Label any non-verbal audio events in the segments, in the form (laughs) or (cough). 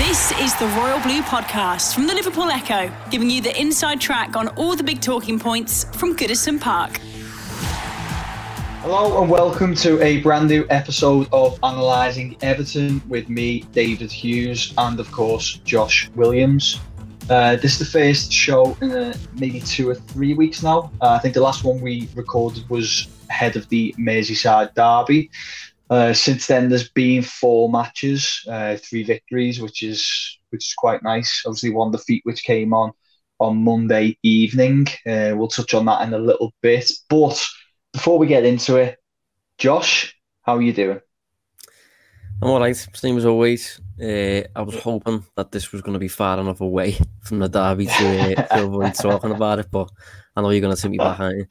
This is the Royal Blue Podcast from the Liverpool Echo, giving you the inside track on all the big talking points from Goodison Park. Hello and welcome to a brand new episode of Analysing Everton with me, David Hughes, and of course, Josh Williams. Uh, this is the first show in uh, maybe two or three weeks now. Uh, I think the last one we recorded was ahead of the Merseyside derby. Uh, since then, there's been four matches, uh, three victories, which is which is quite nice. Obviously, one defeat which came on on Monday evening. Uh, we'll touch on that in a little bit. But before we get into it, Josh, how are you doing? I'm all right. Same as always. Uh, I was hoping that this was going to be far enough away (laughs) from the derby to, uh, to avoid talking about it, but I know you're going to take me back, aren't you?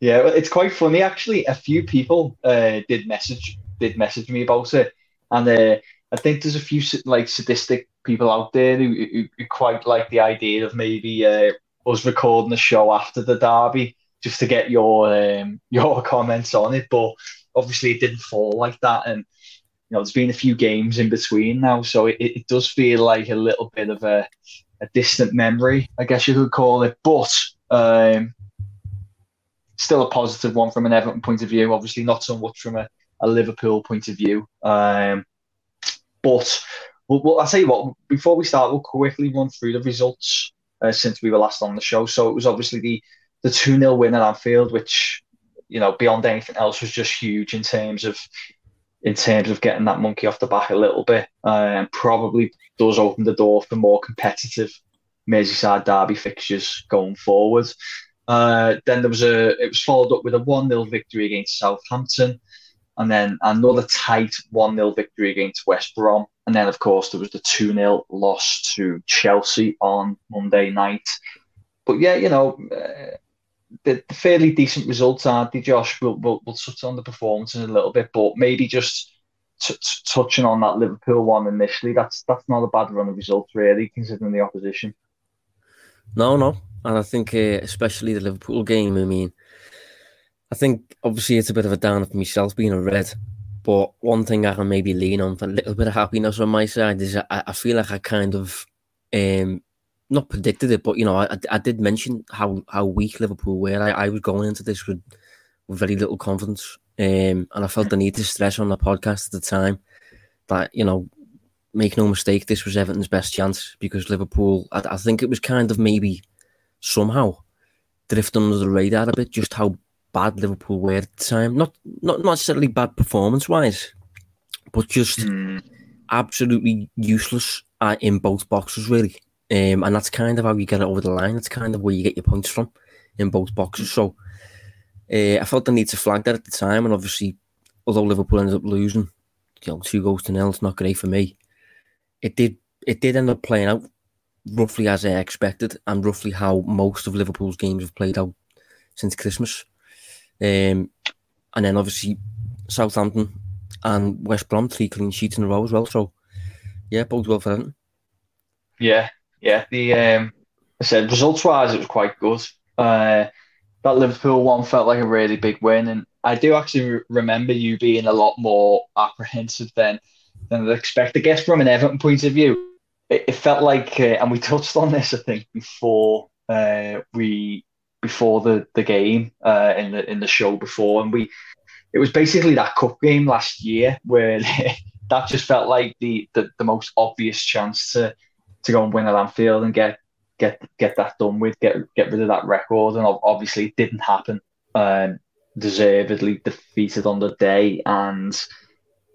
Yeah, it's quite funny actually. A few people uh, did message did message me about it, and uh, I think there's a few like sadistic people out there who, who, who quite like the idea of maybe uh, us recording the show after the derby just to get your um, (laughs) your comments on it. But obviously, it didn't fall like that, and you know, there's been a few games in between now, so it, it does feel like a little bit of a, a distant memory, I guess you could call it. But um, still a positive one from an Everton point of view. Obviously, not so much from a, a Liverpool point of view. Um, but we'll, I'll tell you what, before we start, we'll quickly run through the results uh, since we were last on the show. So it was obviously the, the 2 0 win at Anfield, which, you know, beyond anything else was just huge in terms of in terms of getting that monkey off the back a little bit and probably does open the door for more competitive Merseyside derby fixtures going forward. Uh, then there was a it was followed up with a 1 0 victory against Southampton, and then another tight 1 0 victory against West Brom. And then, of course, there was the 2 0 loss to Chelsea on Monday night. But yeah, you know, uh, the, the, fairly decent results, aren't they, Josh? We'll, we'll, we'll touch on the performance in a little bit, but maybe just t- t- touching on that Liverpool one initially, that's that's not a bad run of results, really, considering the opposition. No, no, and I think uh, especially the Liverpool game. I mean, I think obviously it's a bit of a downer for myself being a red, but one thing I can maybe lean on for a little bit of happiness on my side is I, I feel like I kind of um, not predicted it, but you know I, I did mention how how weak Liverpool were. I, I was going into this with, with very little confidence, um, and I felt the need to stress on the podcast at the time that you know make no mistake, this was Everton's best chance because Liverpool. I, I think it was kind of maybe somehow drift under the radar a bit just how bad Liverpool were at the time. Not not necessarily bad performance wise, but just mm. absolutely useless uh, in both boxes really. Um, and that's kind of how you get it over the line. That's kind of where you get your points from in both boxes. So uh, I felt the need to flag that at the time, and obviously, although Liverpool ended up losing, you know, two goals to nil, it's not great for me. It did it did end up playing out roughly as I expected and roughly how most of Liverpool's games have played out since Christmas. Um, and then obviously Southampton and West Brom three clean sheets in a row as well. So yeah, both well for them. Yeah, yeah. The um, I said results wise, it was quite good. Uh, that Liverpool one felt like a really big win, and I do actually re- remember you being a lot more apprehensive than than I'd expect. I guess from an Everton point of view, it, it felt like, uh, and we touched on this, I think, before uh, we before the the game uh, in the in the show before, and we it was basically that cup game last year where (laughs) that just felt like the, the the most obvious chance to to go and win at Anfield and get get get that done with, get get rid of that record, and obviously it didn't happen. Um, deservedly defeated on the day, and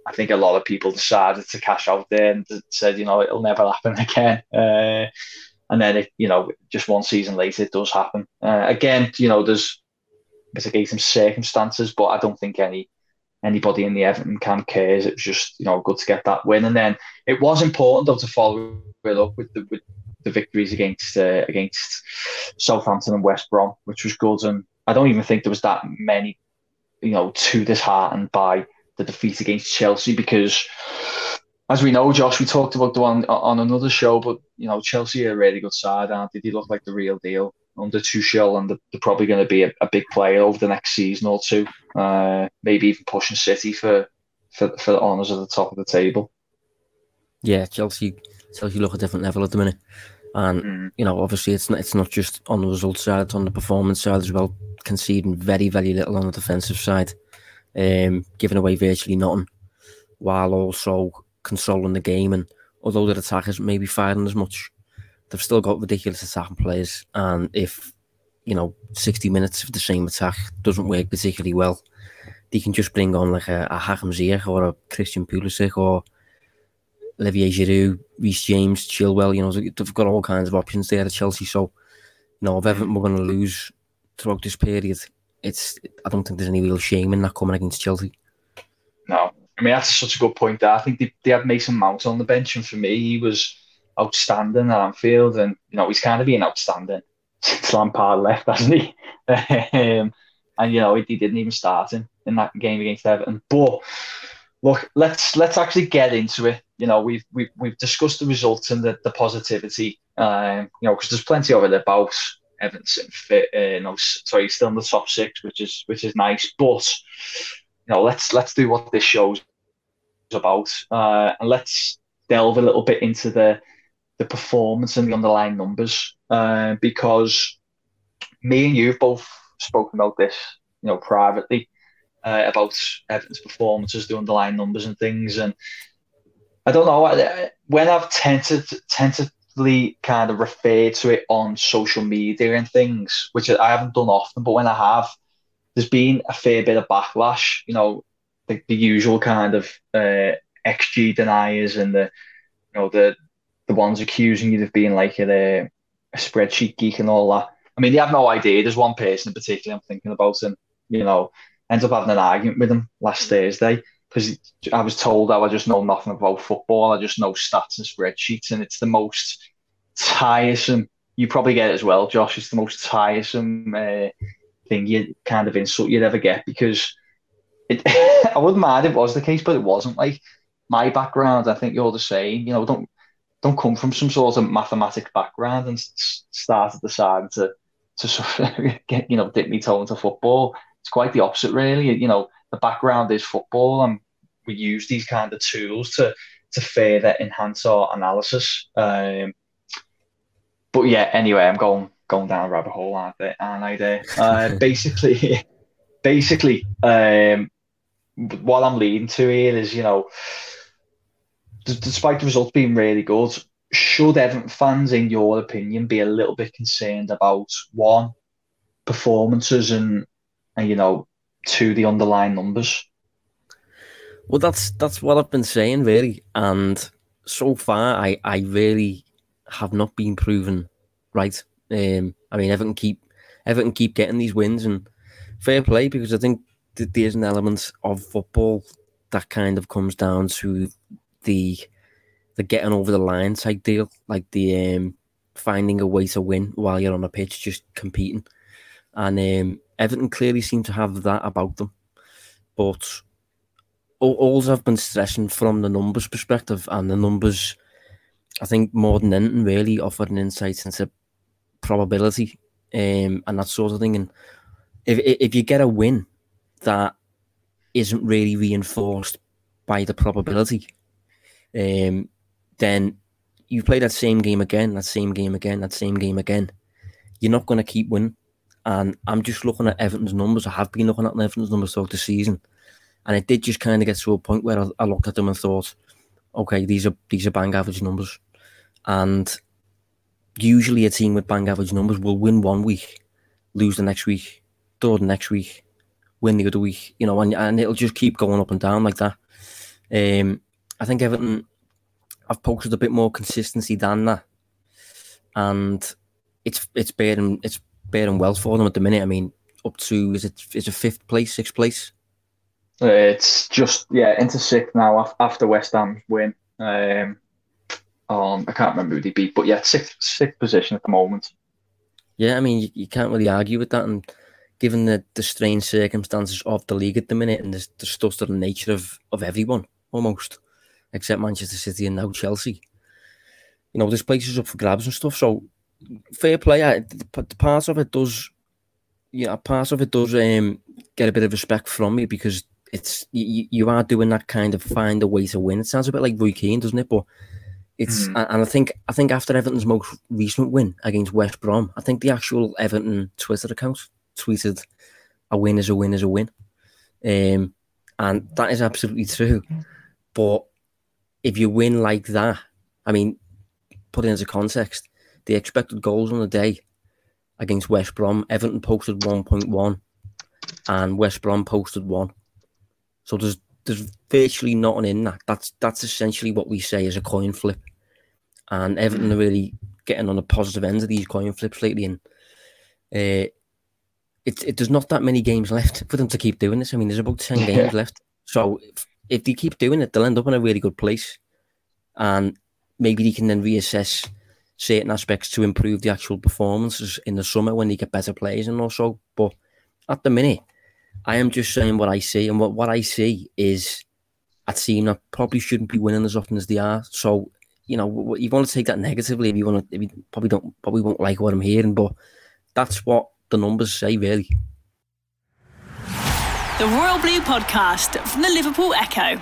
I think a lot of people decided to cash out there and said, you know, it'll never happen (laughs) again. Uh, and then, it, you know, just one season later, it does happen. Uh, again, you know, there's mitigating circumstances, but I don't think any anybody in the Everton camp cares. It was just you know good to get that win, and then it was important though to follow it up with the with the victories against uh, against Southampton and West Brom, which was good. And I don't even think there was that many, you know, too disheartened by the defeat against Chelsea because, as we know, Josh, we talked about the one on another show, but you know, Chelsea are a really good side, aren't they? They look like the real deal under Tuchel, and they're, they're probably going to be a, a, big player over the next season or two. Uh, maybe even pushing City for for for the honours at the top of the table. Yeah, Chelsea Chelsea look a different level at the minute. And mm. you know, obviously, it's not it's not just on the result side; it's on the performance side as well. Conceding very very little on the defensive side, um, giving away virtually nothing, while also controlling the game. And although their attack isn't maybe firing as much, they've still got ridiculous attacking players. And if you know, sixty minutes of the same attack doesn't work particularly well, they can just bring on like a, a Hakim Ziyech or a Christian Pulisic or Olivier Giroud, Reece James, Chilwell. You know, they've got all kinds of options there at Chelsea. So, you know, if Everton were going to lose throughout this period, it's I don't think there's any real shame in that coming against Chelsea. No, I mean that's such a good point. There, I think they, they had Mason Mount on the bench, and for me, he was outstanding at Anfield, and you know he's kind of been outstanding (laughs) since Lampard left, hasn't he? (laughs) um, and you know he, he didn't even start in, in that game against Everton, but look, let's let's actually get into it. You know, we've we've, we've discussed the results and the, the positivity. Um, you know, because there's plenty of it about Everton fit. Uh, you know, sorry, still in the top six, which is which is nice. But you know, let's let's do what this show's about, uh, and let's delve a little bit into the the performance and the underlying numbers, uh, because me and you have both spoken about this, you know, privately uh, about Everton's performances, the underlying numbers and things. And I don't know when I've tended tentatively kind of referred to it on social media and things, which I haven't done often, but when I have, there's been a fair bit of backlash. You know, the, the usual kind of uh, XG deniers and the you know the the ones accusing you of being like a, a spreadsheet geek and all that. I mean, they have no idea. There's one person in particular I'm thinking about, and you know, ended up having an argument with him last Thursday because I was told I just know nothing about football. I just know stats and spreadsheets, and it's the most tiresome. You probably get it as well, Josh. It's the most tiresome uh, thing you kind of insult you'd ever get because it. (laughs) I wouldn't mind if it was the case, but it wasn't. Like my background, I think you're the same. You know, don't don't come from some sort of mathematics background and start at the side to to sort of (laughs) get you know dip me toe into football it's quite the opposite, really. You know, the background is football, and we use these kind of tools to to further enhance our analysis. Um, but yeah, anyway, I'm going going down a rabbit hole, aren't I? Aren't I there? (laughs) Uh, basically, (laughs) basically, um, what I'm leading to here is, you know, d- despite the results being really good, should Everton fans, in your opinion, be a little bit concerned about one performances and and you know two the underlying numbers. Well, that's that's what I've been saying, really, and so far, I I really have not been proven right. Um, I mean, Everton keep Everton keep getting these wins, and fair play because I think that there's an element of football that kind of comes down to the the getting over the line type deal, like the um, finding a way to win while you're on a pitch, just competing. And um, Everton clearly seem to have that about them. But all, I've been stressing from the numbers perspective, and the numbers, I think more than anything, really offer an insight into probability um, and that sort of thing. And if if you get a win that isn't really reinforced by the probability, um, then you play that same game again, that same game again, that same game again. You're not going to keep winning. And I'm just looking at Everton's numbers. I have been looking at Everton's numbers throughout the season, and it did just kind of get to a point where I, I looked at them and thought, okay, these are these are bang average numbers, and usually a team with bang average numbers will win one week, lose the next week, draw the next week, win the other week, you know, and, and it'll just keep going up and down like that. Um, I think Everton have posted a bit more consistency than that, and it's it's bearing it's bearing well for them at the minute. I mean, up to is it is it fifth place, sixth place? It's just yeah into sixth now after West Ham's win. Um, um, I can't remember who they beat, but yeah, sixth sixth position at the moment. Yeah, I mean you, you can't really argue with that, and given the, the strange circumstances of the league at the minute and the, the stutter nature of, of everyone almost, except Manchester City and now Chelsea. You know, this place is up for grabs and stuff. So fair play. the, the part of it does, yeah, part of it does um, get a bit of respect from me because it's you, you are doing that kind of find a way to win. It sounds a bit like Roy Keane, doesn't it? But it's mm. and I think I think after Everton's most recent win against West Brom, I think the actual Everton Twitter account tweeted, "A win is a win is a win," um, and that is absolutely true. But if you win like that, I mean, put it into context, the expected goals on the day against West Brom, Everton posted one point one, and West Brom posted one. So there's there's virtually nothing in that. That's that's essentially what we say is a coin flip, and Everton are really getting on the positive ends of these coin flips lately, and uh, it, it there's not that many games left for them to keep doing this. I mean, there's about ten games left. So if, if they keep doing it, they'll end up in a really good place, and maybe they can then reassess certain aspects to improve the actual performances in the summer when they get better players and also. But at the minute, I am just saying what I see, and what, what I see is a team that probably shouldn't be winning as often as they are. So you know, you want to take that negatively if you want to. If you probably don't, probably won't like what I'm hearing, but that's what the numbers say, really. The Royal Blue Podcast from the Liverpool Echo.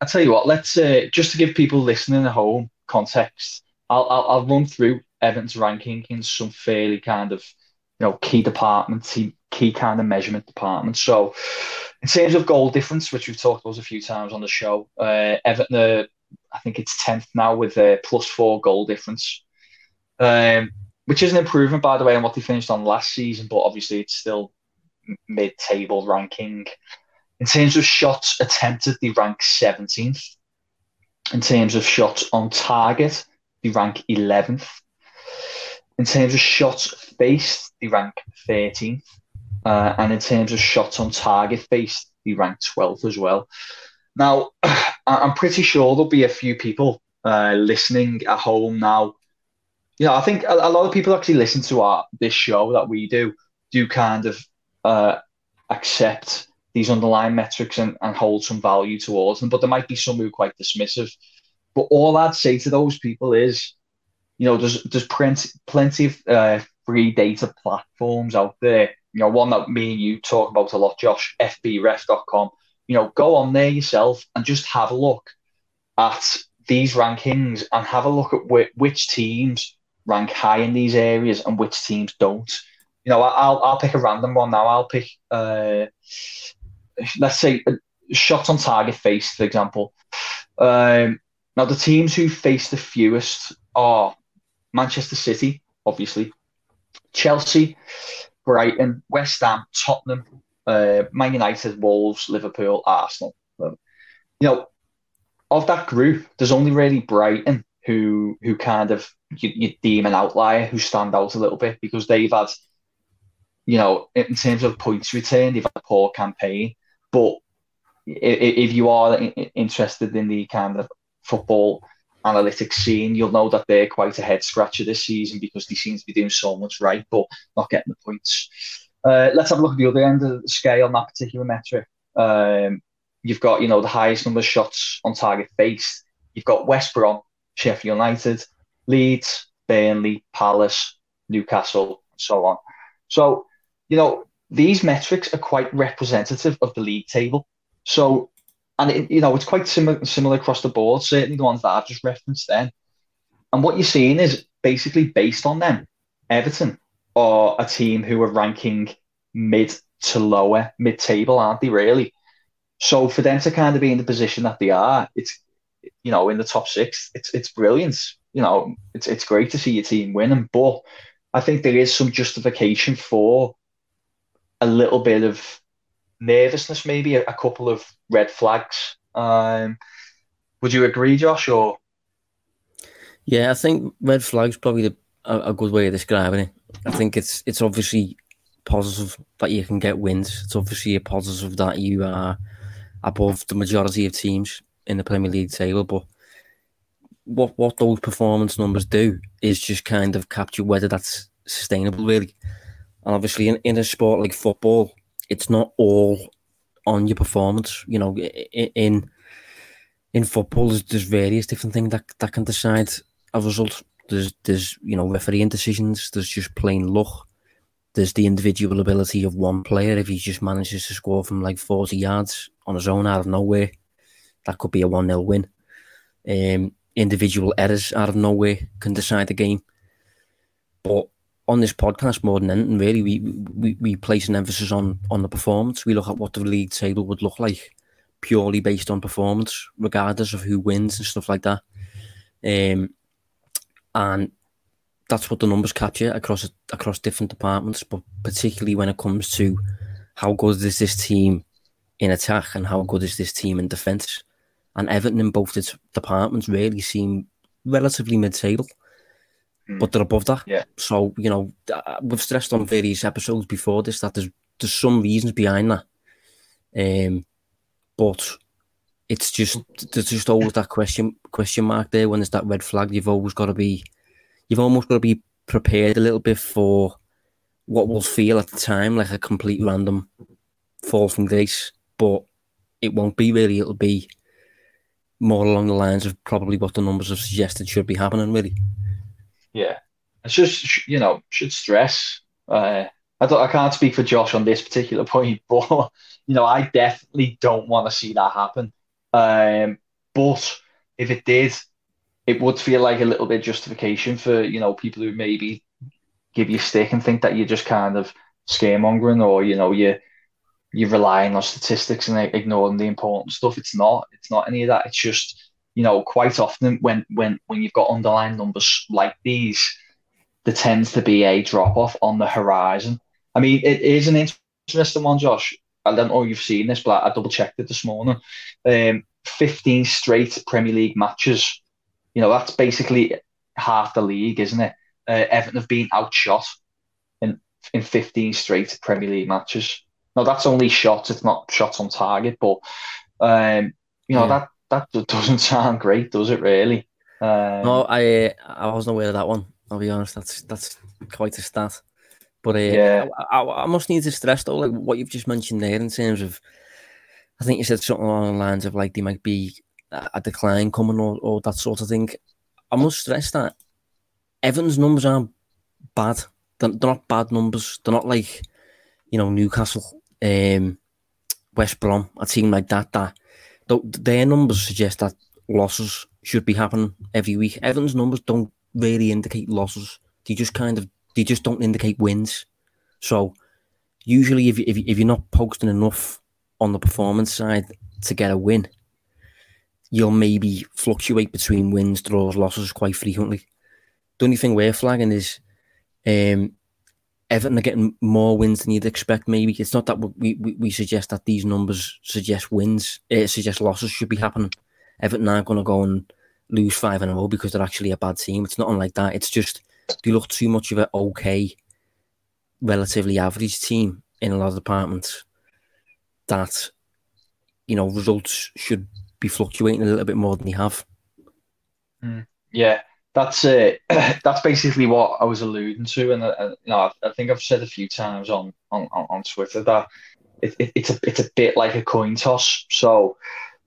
I tell you what, let's uh, just to give people listening at home context. I'll, I'll, I'll run through Everton's ranking in some fairly kind of you know key departments, key, key kind of measurement departments. So, in terms of goal difference, which we've talked about a few times on the show, uh, Everton, uh, I think it's tenth now with a plus four goal difference, um, which is an improvement by the way on what they finished on last season, but obviously it's still mid-table ranking. In terms of shots attempted, they rank 17th. In terms of shots on target, they rank 11th. In terms of shots faced, they rank 13th. Uh, and in terms of shots on target faced, they rank 12th as well. Now, (clears throat) I'm pretty sure there'll be a few people uh, listening at home now. You know, I think a, a, lot of people actually listen to our this show that we do do kind of uh, accept these underlying metrics and, and hold some value towards them. But there might be some who are quite dismissive. But all I'd say to those people is, you know, there's there's plenty plenty of uh, free data platforms out there. You know, one that me and you talk about a lot, Josh, fbref.com. You know, go on there yourself and just have a look at these rankings and have a look at wh- which teams rank high in these areas and which teams don't. You know, I'll I'll pick a random one now. I'll pick uh, let's say shot on target face, for example. Um, now, the teams who face the fewest are Manchester City, obviously, Chelsea, Brighton, West Ham, Tottenham, uh, Man United, Wolves, Liverpool, Arsenal. You know, of that group, there's only really Brighton who who kind of you, you deem an outlier, who stand out a little bit because they've had, you know, in terms of points returned, they've had a poor campaign. But if you are interested in the kind of football analytics scene, you'll know that they're quite a head scratcher this season because they seem to be doing so much right, but not getting the points. Uh, let's have a look at the other end of the scale on that particular metric. Um, you've got, you know, the highest number of shots on target faced. You've got West Brom, Sheffield United, Leeds, Burnley, Palace, Newcastle, and so on. So, you know, these metrics are quite representative of the league table. So, and it, you know, it's quite similar similar across the board. Certainly the ones that I've just referenced then. And what you're seeing is basically based on them. Everton are a team who are ranking mid to lower mid table, aren't they? Really. So for them to kind of be in the position that they are, it's you know in the top six, it's it's brilliant. You know, it's it's great to see your team winning, but I think there is some justification for a little bit of nervousness, maybe a, a couple of red flags. Um, would you agree, Josh? Or yeah, I think red flags probably the, a, a good way of describing it. I think it's it's obviously positive that you can get wins. It's obviously a positive that you are above the majority of teams in the Premier League table. But what what those performance numbers do is just kind of capture whether that's sustainable, really. And obviously, in, in a sport like football, it's not all on your performance. You know, in in football, there's, there's various different things that, that can decide a result. There's there's you know refereeing decisions. There's just plain luck. There's the individual ability of one player. If he just manages to score from like 40 yards on his own out of nowhere, that could be a 1 0 win. Um, individual errors out of nowhere can decide the game. But on this podcast, more than anything, really, we, we, we place an emphasis on, on the performance. We look at what the league table would look like purely based on performance, regardless of who wins and stuff like that. Um, and that's what the numbers capture across across different departments, but particularly when it comes to how good is this team in attack and how good is this team in defence. And Everton in both its departments really seem relatively mid-table. But they're above that. Yeah. So you know uh, we've stressed on various episodes before this that there's there's some reasons behind that, um, but it's just there's just always that question question mark there when there's that red flag. You've always got to be, you've almost got to be prepared a little bit for what will feel at the time like a complete random fall from grace, but it won't be really. It'll be more along the lines of probably what the numbers have suggested should be happening. Really. Yeah, it's just you know should stress. Uh, I don't. I can't speak for Josh on this particular (laughs) point, but you know I definitely don't want to see that happen. Um, but if it did, it would feel like a little bit justification for you know people who maybe give you stick and think that you're just kind of scaremongering or you know you you're relying on statistics and ignoring the important stuff. It's not. It's not any of that. It's just you know quite often when when when you've got underlying numbers like these, there tends to be a drop off on the horizon. I mean, it is an interesting one, Josh. I don't know if you've seen this, but I double checked it this morning. Um, 15 straight Premier League matches. You know, that's basically half the league, isn't it? Uh, Everton have been outshot in in 15 straight Premier League matches. Now that's only shots; it's not shots on target. But um, you know yeah. that that (laughs) doesn't sound great, does it? Really? Um, no, I I wasn't aware of that one. I'll be honest. That's that's quite a stat. But uh, yeah, I, I, I, must need to stress though, like what you've just mentioned there in terms of, I think you said something along the lines of like there might be a decline coming or, or that sort of thing. I must stress that Evans' numbers aren't bad. They're, they're not bad numbers. They're not like, you know, Newcastle, um, West Brom, a team like that. That their numbers suggest that losses should be happening every week. Everton's numbers don't really indicate losses. They just kind of they just don't indicate wins. So usually, if, if, if you're not posting enough on the performance side to get a win, you'll maybe fluctuate between wins, draws, losses quite frequently. The only thing we're flagging is um, Everton are getting more wins than you'd expect. Maybe it's not that we, we, we suggest that these numbers suggest wins, it suggest losses should be happening. Everton aren't going to go and lose five in a row because they're actually a bad team. It's not unlike that. It's just they look too much of an okay, relatively average team in a lot of departments that, you know, results should be fluctuating a little bit more than they have. Mm, yeah, that's uh, (clears throat) that's basically what I was alluding to, and uh, you know, I, I, think I've said a few times on on, on Twitter that it, it, it's a it's a bit like a coin toss. So,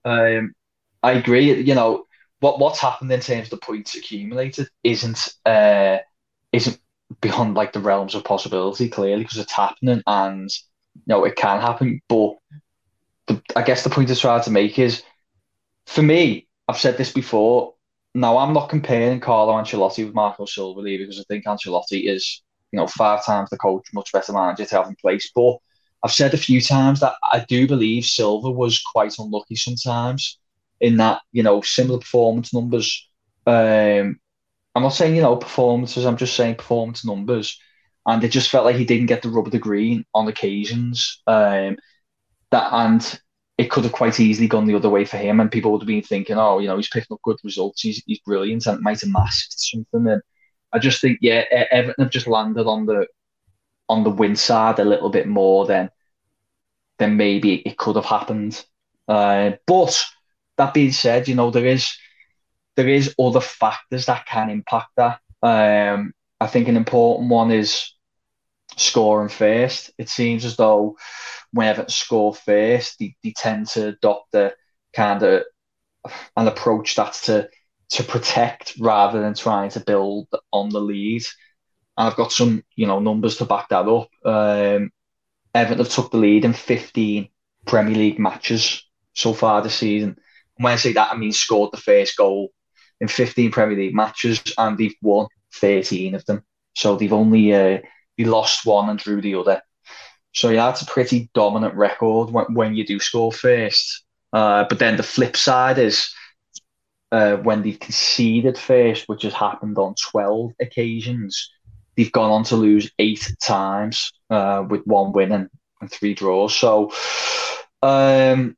um, I agree. You know, what what's happened in terms of the points accumulated isn't uh, isn't beyond like the realms of possibility clearly because it's happening and you know it can happen but the, I guess the point I try to make is for me I've said this before now I'm not comparing Carlo Ancelotti with Marco Silva because I think Ancelotti is you know, five times the coach, much better manager to have in place. But I've said a few times that I do believe Silva was quite unlucky sometimes in that, you know, similar performance numbers. Um, I'm not saying, you know, performances, I'm just saying performance numbers. And it just felt like he didn't get the rub of the green on occasions. Um, that and it could have quite easily gone the other way for him, and people would have been thinking, "Oh, you know, he's picking up good results. He's he's brilliant," and it might have masked something. And I just think, yeah, Everton have just landed on the on the win side a little bit more than than maybe it could have happened. Uh, but that being said, you know there is there is other factors that can impact that. Um, I think an important one is scoring first. It seems as though whenever score first, they, they tend to adopt a kind of an approach that's to to protect rather than trying to build on the lead. And I've got some, you know, numbers to back that up. Um, Everton have took the lead in 15 Premier League matches so far this season. And when I say that, I mean scored the first goal in 15 Premier League matches, and they've won 13 of them. So they've only uh, they lost one and drew the other. So yeah, that's a pretty dominant record when, when you do score first. Uh, but then the flip side is uh, when they've conceded first, which has happened on 12 occasions, they've gone on to lose eight times uh, with one win and, and three draws. So, um,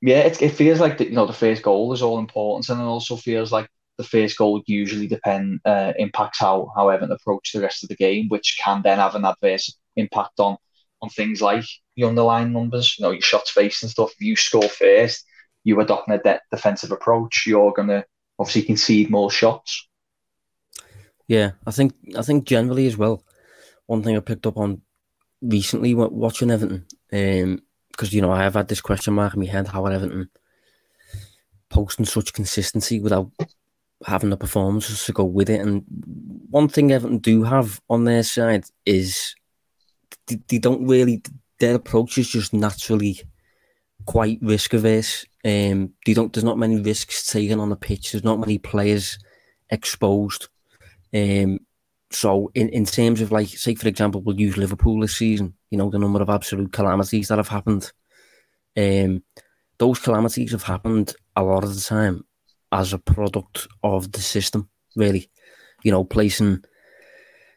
yeah, it, it feels like the, you know the first goal is all important, and it also feels like the first goal usually depend uh, impacts how how Everton approach the rest of the game, which can then have an adverse impact on on things like the underlying numbers. You know, your shots faced and stuff. If you score first, you adopt a de- defensive approach. You're gonna obviously concede more shots. Yeah, I think I think generally as well. One thing I picked up on recently watching Everton, because um, you know I have had this question mark in my head: how are Everton posting such consistency without having the performances to go with it? And one thing Everton do have on their side is they, they don't really their approach is just naturally quite risk averse. Um, they don't. There's not many risks taken on the pitch. There's not many players exposed. Um, so in, in terms of like, say for example, we'll use Liverpool this season. You know the number of absolute calamities that have happened. Um, those calamities have happened a lot of the time as a product of the system. Really, you know, placing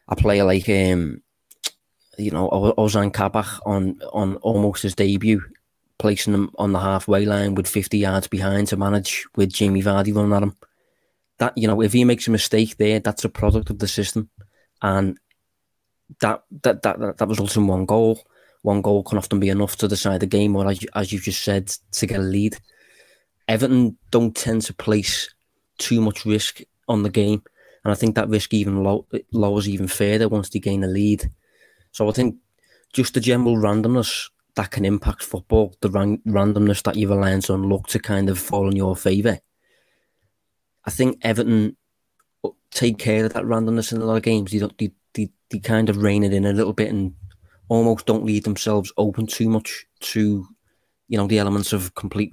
a player like um, you know Ozan Kabak on on almost his debut placing him on the halfway line with 50 yards behind to manage with Jamie Vardy running at him. That, you know, if he makes a mistake there, that's a product of the system. And that that that, that, that results in one goal. One goal can often be enough to decide the game, or as, you, as you just said, to get a lead. Everton don't tend to place too much risk on the game, and I think that risk even low, lowers even further once they gain a lead. So I think just the general randomness that can impact football, the ran- randomness that you rely on luck to kind of fall in your favour. I think Everton take care of that randomness in a lot of games. They don't, they, they, they kind of rein it in a little bit and almost don't leave themselves open too much to, you know, the elements of complete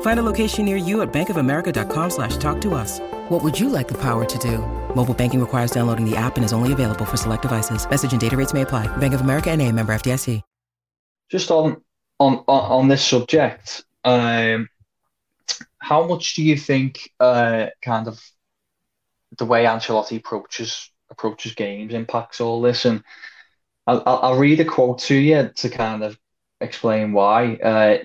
Find a location near you at bankofamerica.com slash talk to us. What would you like the power to do? Mobile banking requires downloading the app and is only available for select devices. Message and data rates may apply. Bank of America and a member FDIC. Just on on on this subject, um, how much do you think uh, kind of the way Ancelotti approaches approaches games impacts all this? And I'll, I'll read a quote to you to kind of explain why. Uh,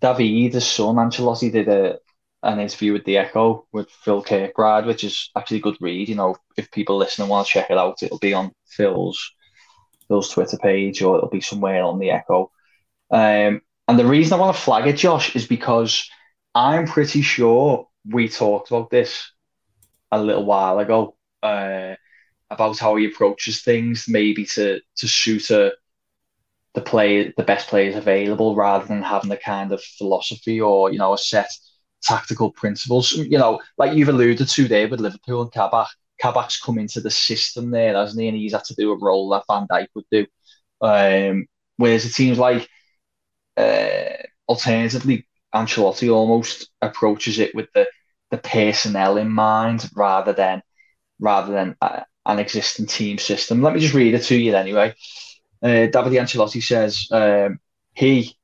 David, his son, Ancelotti did a an interview with the Echo with Phil Kirkbride, which is actually a good read. You know, if people listening want to check it out, it'll be on Phil's Phil's Twitter page or it'll be somewhere on the Echo. Um, and the reason I want to flag it, Josh, is because I'm pretty sure we talked about this a little while ago uh, about how he approaches things, maybe to to suit a, the play the best players available rather than having a kind of philosophy or you know a set tactical principles. You know, like you've alluded to there with Liverpool and Kabak. Kabak's come into the system there, hasn't he? And he's had to do a role that Van Dijk would do. Um, whereas it seems like uh, alternatively, Ancelotti almost approaches it with the the personnel in mind rather than rather than uh, an existing team system. Let me just read it to you anyway. Uh, David Ancelotti says um, he,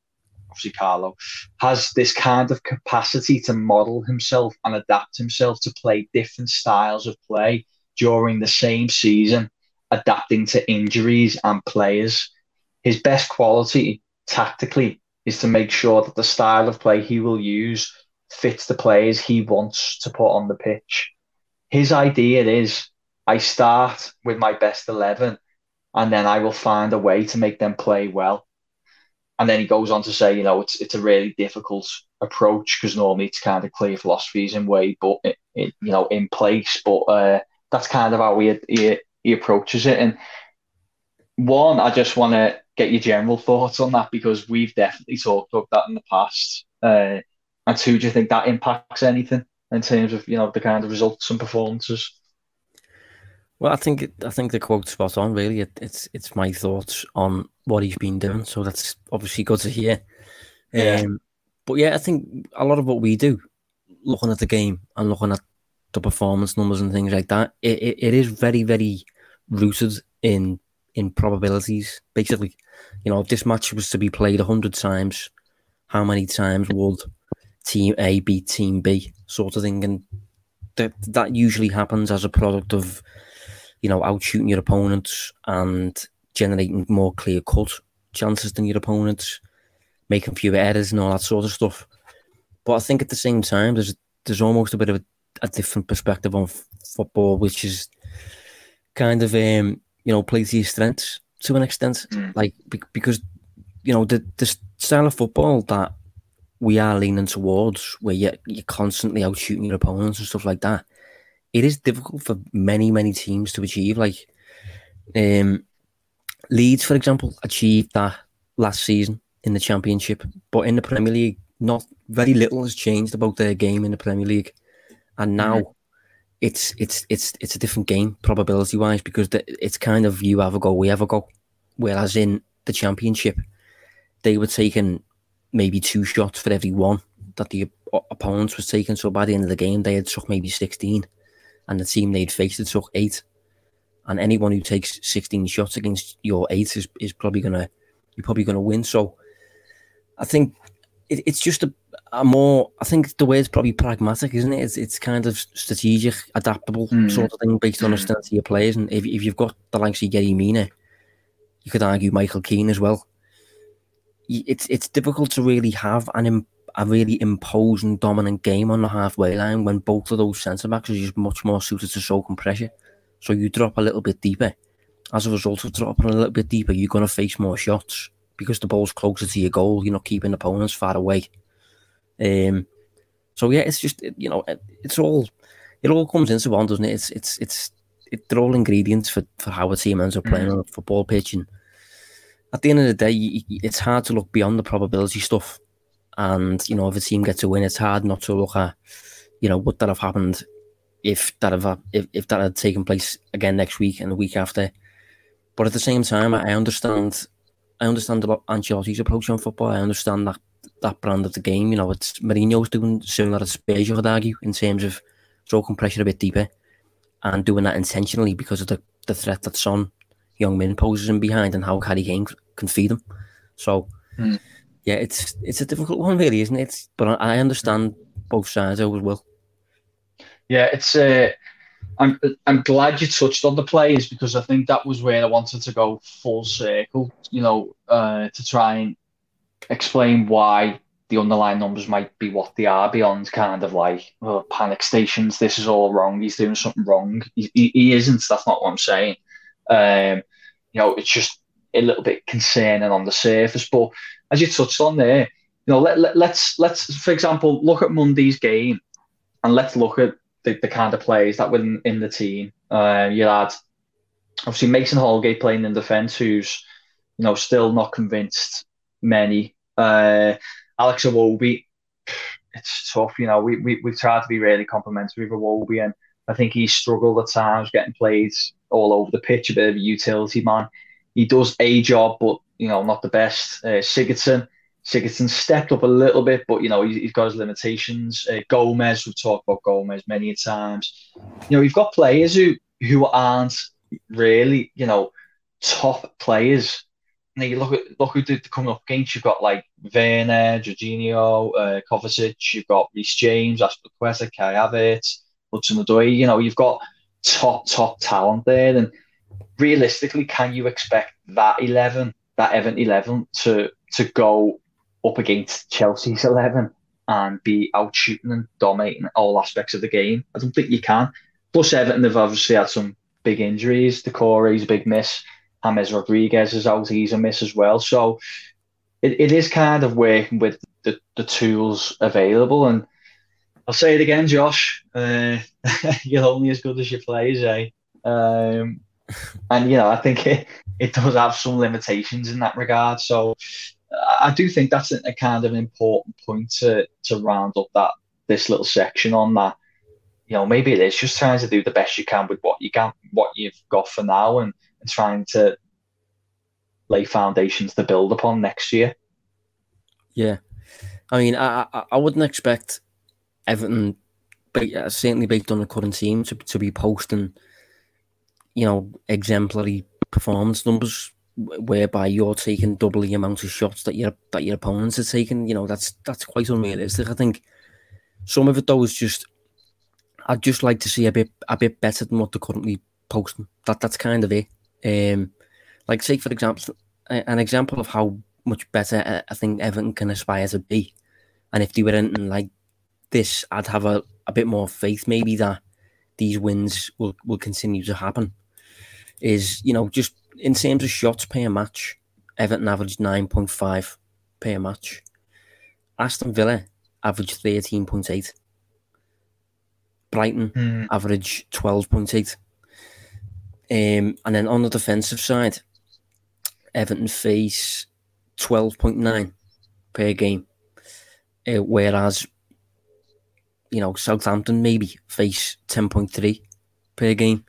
obviously Carlo, has this kind of capacity to model himself and adapt himself to play different styles of play during the same season, adapting to injuries and players. His best quality tactically is to make sure that the style of play he will use fits the players he wants to put on the pitch. His idea is I start with my best 11 and then I will find a way to make them play well. And then he goes on to say, you know, it's it's a really difficult approach because normally it's kind of clear philosophies in way, but it, it, you know, in place. But uh, that's kind of how he, he he approaches it. And one, I just want to get your general thoughts on that because we've definitely talked about that in the past. Uh, and two, do you think that impacts anything in terms of you know the kind of results and performances? Well, I think I think the quote's spot on. Really, it, it's it's my thoughts on what he's been doing. So that's obviously good to hear. Yeah. Um, but yeah, I think a lot of what we do, looking at the game and looking at the performance numbers and things like that, it, it, it is very very rooted in in probabilities. Basically, you know, if this match was to be played hundred times, how many times would Team A beat Team B, sort of thing, and that that usually happens as a product of you know, out shooting your opponents and generating more clear cut chances than your opponents, making fewer errors and all that sort of stuff. But I think at the same time, there's there's almost a bit of a, a different perspective on f- football, which is kind of um, you know play to your strengths to an extent, mm. like be- because you know the the style of football that we are leaning towards, where you you're constantly out shooting your opponents and stuff like that it is difficult for many many teams to achieve. Like um, Leeds, for example, achieved that last season in the Championship, but in the Premier League, not very little has changed about their game in the Premier League, and now. Mm-hmm. It's it's it's it's a different game probability wise because the, it's kind of you have a go we have a go, whereas in the championship they were taking maybe two shots for every one that the opponents was taking. So by the end of the game, they had took maybe sixteen and the team they'd faced had took eight. And anyone who takes 16 shots against your eight is, is probably gonna you're probably gonna win. So I think it, it's just a, a, more I think the way it's probably pragmatic, isn't it? It's it's kind of strategic, adaptable mm. sort of thing based on the strength of your players. And if, if you've got the likes of Yerry Mina, you could argue Michael Keane as well. It's it's difficult to really have an a really imposing, dominant game on the halfway line when both of those centre backs are just much more suited to soaking pressure. So you drop a little bit deeper. As a result of dropping a little bit deeper, you're going to face more shots because the ball's closer to your goal. You're not keeping opponents far away. Um, so yeah, it's just you know, it's all it all comes into one, doesn't it? It's it's it's it, they're all ingredients for, for how a team ends up playing mm. on a football pitch. And at the end of the day, it's hard to look beyond the probability stuff and you know, if a team gets a win, it's hard not to look at, you know, would that have happened if that have if, if that had taken place again next week and the week after. But at the same time, I understand I understand about Ancelotti's approach on football. I understand that that brand of the game. You know, it's Mourinho's doing similar to Spurs, you could argue, in terms of stroking pressure a bit deeper and doing that intentionally because of the, the threat that Son Heung-min poses in behind and how Harry Kane can feed him. So. Mm yeah, it's it's a difficult one, really, isn't it? But I understand both sides as well. Yeah, it's. Uh, I'm I'm glad you touched on the players because I think that was where I wanted to go full circle. You know, uh, to try and explain why the underlying numbers might be what they are beyond kind of like well, panic stations. This is all wrong. He's doing something wrong. He, he, he isn't. That's not what I'm saying. Um, you know, it's just a little bit concerning on the surface, but as you touched on there, you know, let, let, let's let's for example look at Monday's game, and let's look at the, the kind of players that were in, in the team. Uh, you had obviously Mason Holgate playing in defence, who's you know, still not convinced many. Uh, Alex Iwobi, it's tough. You know, we, we, we've tried to be really complimentary of Iwobi, and I think he struggled at times getting plays all over the pitch, a bit of a utility man. He does a job, but, you know, not the best. Uh, Sigurdsson, Sigurdsson stepped up a little bit, but, you know, he's, he's got his limitations. Uh, Gomes, we've talked about Gomes many times. You know, you've got players who, who aren't really, you know, top players now you look at look who did coming up against. You've got like Werner, Jorginho, uh, Kovacic. You've got Reece James, Azpilicueta, Kai Havertz, Hudson Odoi. You know, you've got top top talent there. And realistically, can you expect that eleven, that Everton eleven, to to go up against Chelsea's eleven and be out shooting and dominating all aspects of the game? I don't think you can. Plus, Everton have obviously had some big injuries. Doucouré's a big miss. James Rodriguez is out, he's a miss as well. So it, it is kind of working with the, the tools available. And I'll say it again, Josh, uh, (laughs) you're only as good as your players, eh? Um, and, you know, I think it, it does have some limitations in that regard. So I do think that's a, kind of an important point to, to round up that this little section on that you know, maybe it is just trying to do the best you can with what you can, what you've got for now, and and trying to lay foundations to build upon next year. Yeah, I mean, I I, I wouldn't expect Everton, uh, certainly based on the current team, to to be posting, you know, exemplary performance numbers whereby you're taking double the amount of shots that your that your opponents are taking. You know, that's that's quite unrealistic. I think some of it though is just I'd just like to see a bit a bit better than what they're currently posting. That that's kind of it. Um, like say for example, an example of how much better uh, I think Everton can aspire to be, and if they were anything like this, I'd have a, a bit more faith maybe that these wins will, will continue to happen. Is you know just in terms of shots per match, Everton averaged nine point five per match. Aston Villa averaged thirteen point eight. Brighton mm. average twelve point eight. Um, and then on the defensive side, Everton face 12.9 per game. Uh, whereas, you know, Southampton maybe face 10.3 per game.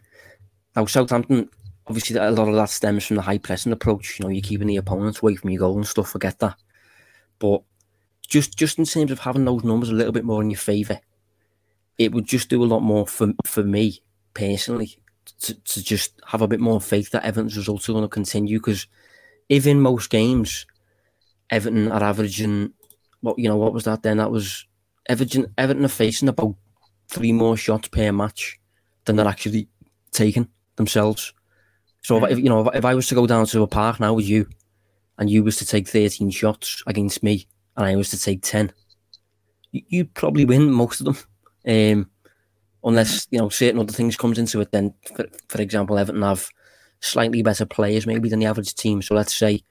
Now, Southampton, obviously, a lot of that stems from the high pressing approach. You know, you're keeping the opponents away from your goal and stuff, forget that. But just just in terms of having those numbers a little bit more in your favour, it would just do a lot more for, for me personally to, to just have a bit more faith that Everton's results are going to continue. Because if in most games Everton are averaging, what you know, what was that then? That was Everton. Everton are facing about three more shots per match than they're actually taking themselves. So if, you know, if, I was to go down to a park now with you, and you was to take thirteen shots against me, and I was to take ten, you, you'd probably win most of them. Um, unless you know certain other things comes into it. Then, for, for example, Everton have slightly better players maybe than the average team. So let's say,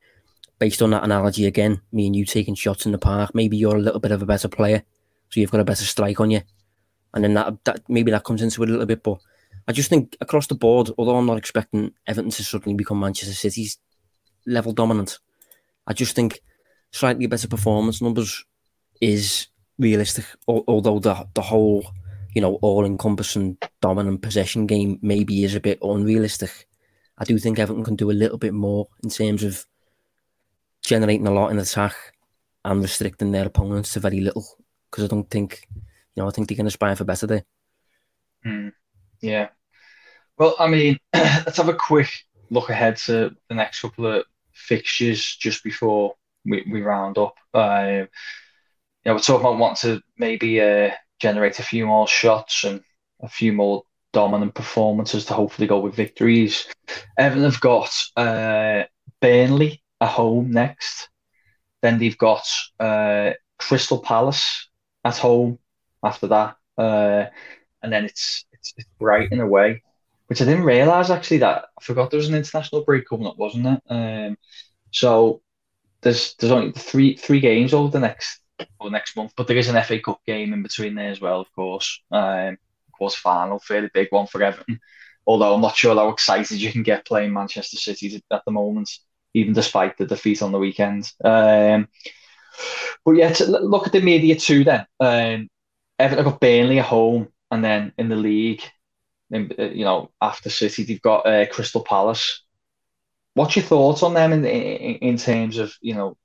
based on that analogy again, me and you taking shots in the park, maybe you're a little bit of a better player, so you've got a better strike on you, and then that that maybe that comes into it a little bit. But I just think across the board, although I'm not expecting Everton to suddenly become Manchester City's level dominant, I just think slightly better performance numbers is realistic. Although the the whole you know, all encompassing dominant possession game maybe is a bit unrealistic. I do think Everton can do a little bit more in terms of generating a lot in attack and restricting their opponents to very little. Because I don't think, you know, I think they can aspire for better there. Mm, yeah. Well, I mean, (clears throat) let's have a quick look ahead to the next couple of fixtures just before we, we round up. Uh, know, we're talking about wanting to maybe uh, generate a few more shots and a few more dominant performances to hopefully go with victories. Everton have got uh, Burnley at home next. Then they've got uh, Crystal Palace at home after that. Uh, and then it's, it's, it's a way, which I didn't realise actually that I forgot there was an international break coming up, wasn't it? Um, so there's there's only three three games over the next or next month. But there is an FA Cup game in between there as well, of course. Um, quarter final, fairly big one for Everton. Although I'm not sure how excited you can get playing Manchester City at the moment. even despite the defeat on the weekend. Um, but yeah, look at the media too. Then um, Everton got Burnley at home, and then in the league, in, uh, you know, after City, they've got uh, Crystal Palace. What's your thoughts on them in, in in terms of you know,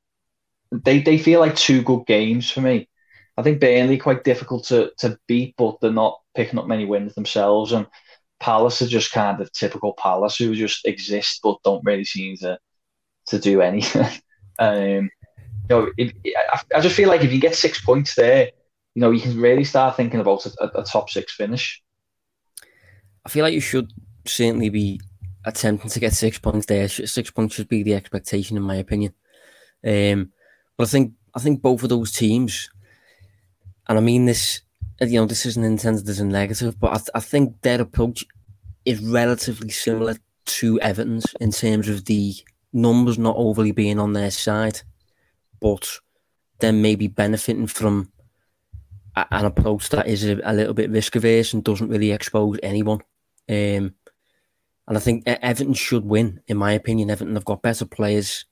they they feel like two good games for me. I think Burnley quite difficult to to beat, but they're not picking up many wins themselves, and Palace are just kind of typical Palace who just exist but don't really seem to to do anything. (laughs) um, you know, I, I just feel like if you get six points there, you know, you can really start thinking about a, a, top six finish. I feel like you should certainly be attempting to get six points there. Six points should be the expectation, in my opinion. Um, but I think I think both of those teams, and I mean this, you know, this isn't intended as a negative, but I, th- I think their approach is relatively similar to Everton's in terms of the numbers not overly being on their side but then maybe benefiting from an approach that is a, a, little bit risk averse and doesn't really expose anyone. Um, and I think Everton should win, in my opinion. Everton have got better players,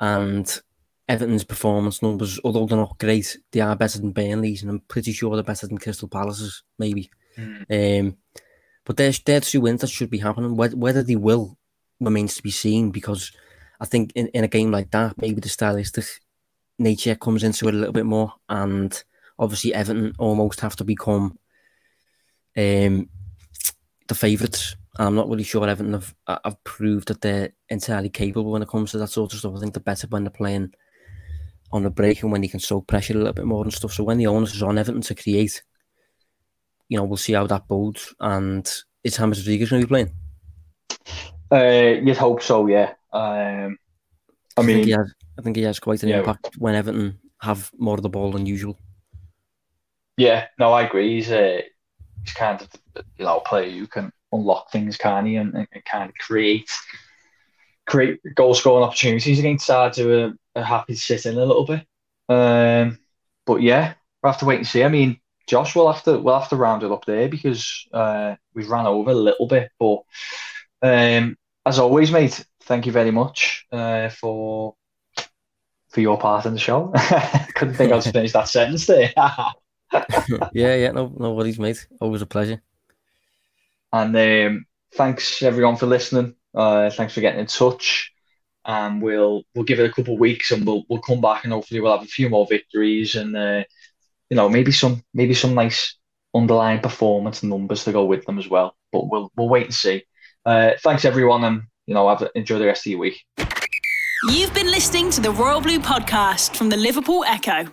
and Everton's performance numbers, although they're not great, they are better than Burnley's, and I'm pretty sure they're better than Crystal Palace's, maybe. Mm. Um, but there's there two wins that should be happening. Whether they will remains to be seen because I think in, in a game like that, maybe the stylistic nature comes into it a little bit more, and obviously Everton almost have to become um, the favourites. I'm not really sure Everton have, have proved that they're entirely capable when it comes to that sort of stuff. I think they're better when they're playing on the break and when they can soak pressure a little bit more and stuff. So when the onus is on Everton to create, you know, we'll see how that bodes. And is James Rodriguez going to be playing? Uh, you'd hope so, yeah. Um, I, I mean, has, I think he has quite an yeah. impact when Everton have more of the ball than usual. Yeah, no, I agree. He's a he's kind of you know player who can unlock things, can he, and, and kind of create create goal scoring opportunities against sides who are, are happy to sit in a little bit. Um, but yeah, we'll have to wait and see. I mean, Josh, we'll have to we'll have to round it up there because uh, we've ran over a little bit. But um, as always, mate, thank you very much uh, for for your part in the show. (laughs) Couldn't think I'd finish that sentence there. (laughs) (laughs) yeah, yeah, no, no worries, mate. Always a pleasure. And um, thanks everyone for listening. Uh, thanks for getting in touch. And we'll we'll give it a couple of weeks, and we'll we'll come back, and hopefully we'll have a few more victories, and uh, you know maybe some maybe some nice underlying performance numbers to go with them as well. But we'll we'll wait and see. Uh, thanks everyone, and you know have enjoy the rest of your week. You've been listening to the Royal Blue podcast from the Liverpool Echo.